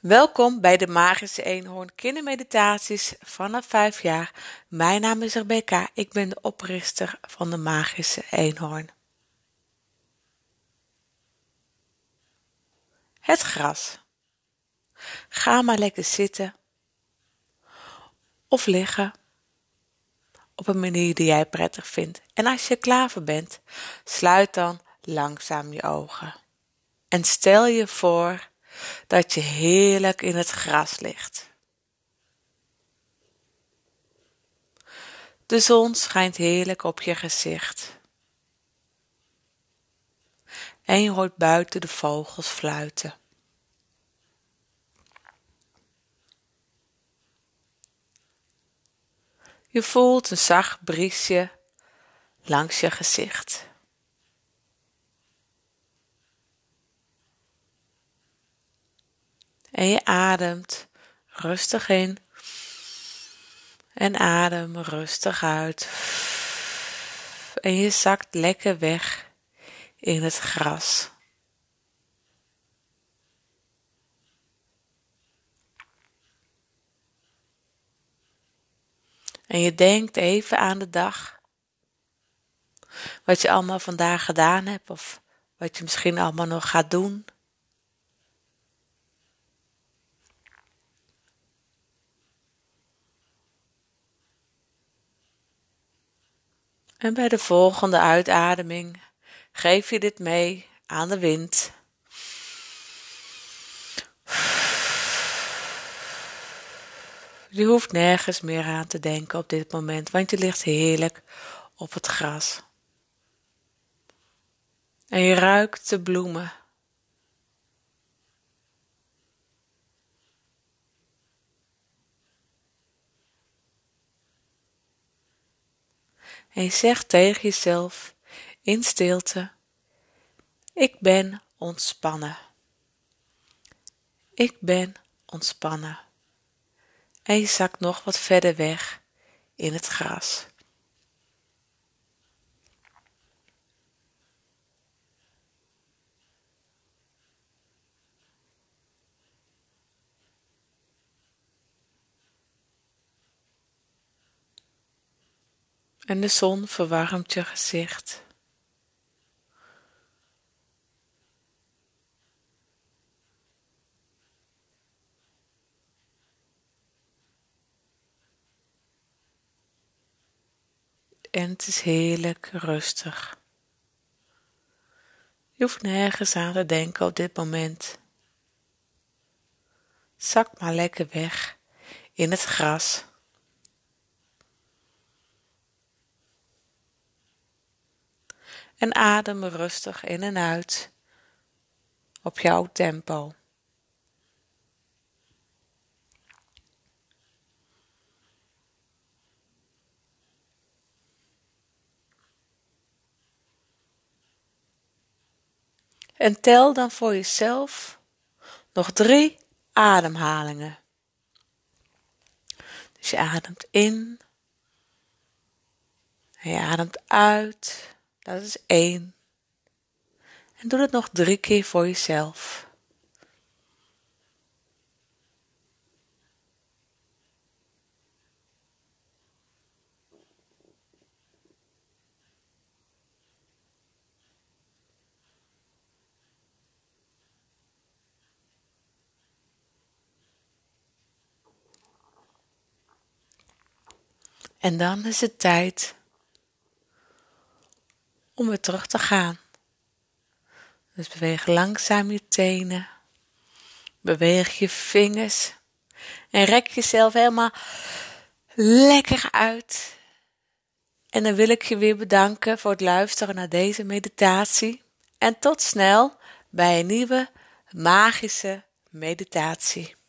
Welkom bij de Magische Eenhoorn Kindermeditaties vanaf 5 jaar. Mijn naam is Rebecca, ik ben de oprichter van de Magische Eenhoorn. Het gras. Ga maar lekker zitten of liggen op een manier die jij prettig vindt. En als je klaar bent, sluit dan langzaam je ogen. En stel je voor dat je heerlijk in het gras ligt. De zon schijnt heerlijk op je gezicht. En je hoort buiten de vogels fluiten. Je voelt een zacht briesje langs je gezicht. En je ademt rustig in. En adem rustig uit. En je zakt lekker weg in het gras. En je denkt even aan de dag. Wat je allemaal vandaag gedaan hebt of wat je misschien allemaal nog gaat doen. En bij de volgende uitademing geef je dit mee aan de wind. Je hoeft nergens meer aan te denken op dit moment, want je ligt heerlijk op het gras. En je ruikt de bloemen. En zegt tegen jezelf in stilte: Ik ben ontspannen. Ik ben ontspannen. En je zakt nog wat verder weg in het gras. En de zon verwarmt je gezicht. En het is heerlijk rustig. Je hoeft nergens aan te denken op dit moment. Zak maar lekker weg in het gras. En adem rustig in en uit op jouw tempo. En tel dan voor jezelf nog drie ademhalingen. Dus je ademt in. Je ademt uit. Dat is één. En doe het nog drie keer voor jezelf. En dan is het tijd om weer terug te gaan. Dus beweeg langzaam je tenen. Beweeg je vingers. En rek jezelf helemaal lekker uit. En dan wil ik je weer bedanken voor het luisteren naar deze meditatie. En tot snel bij een nieuwe magische meditatie.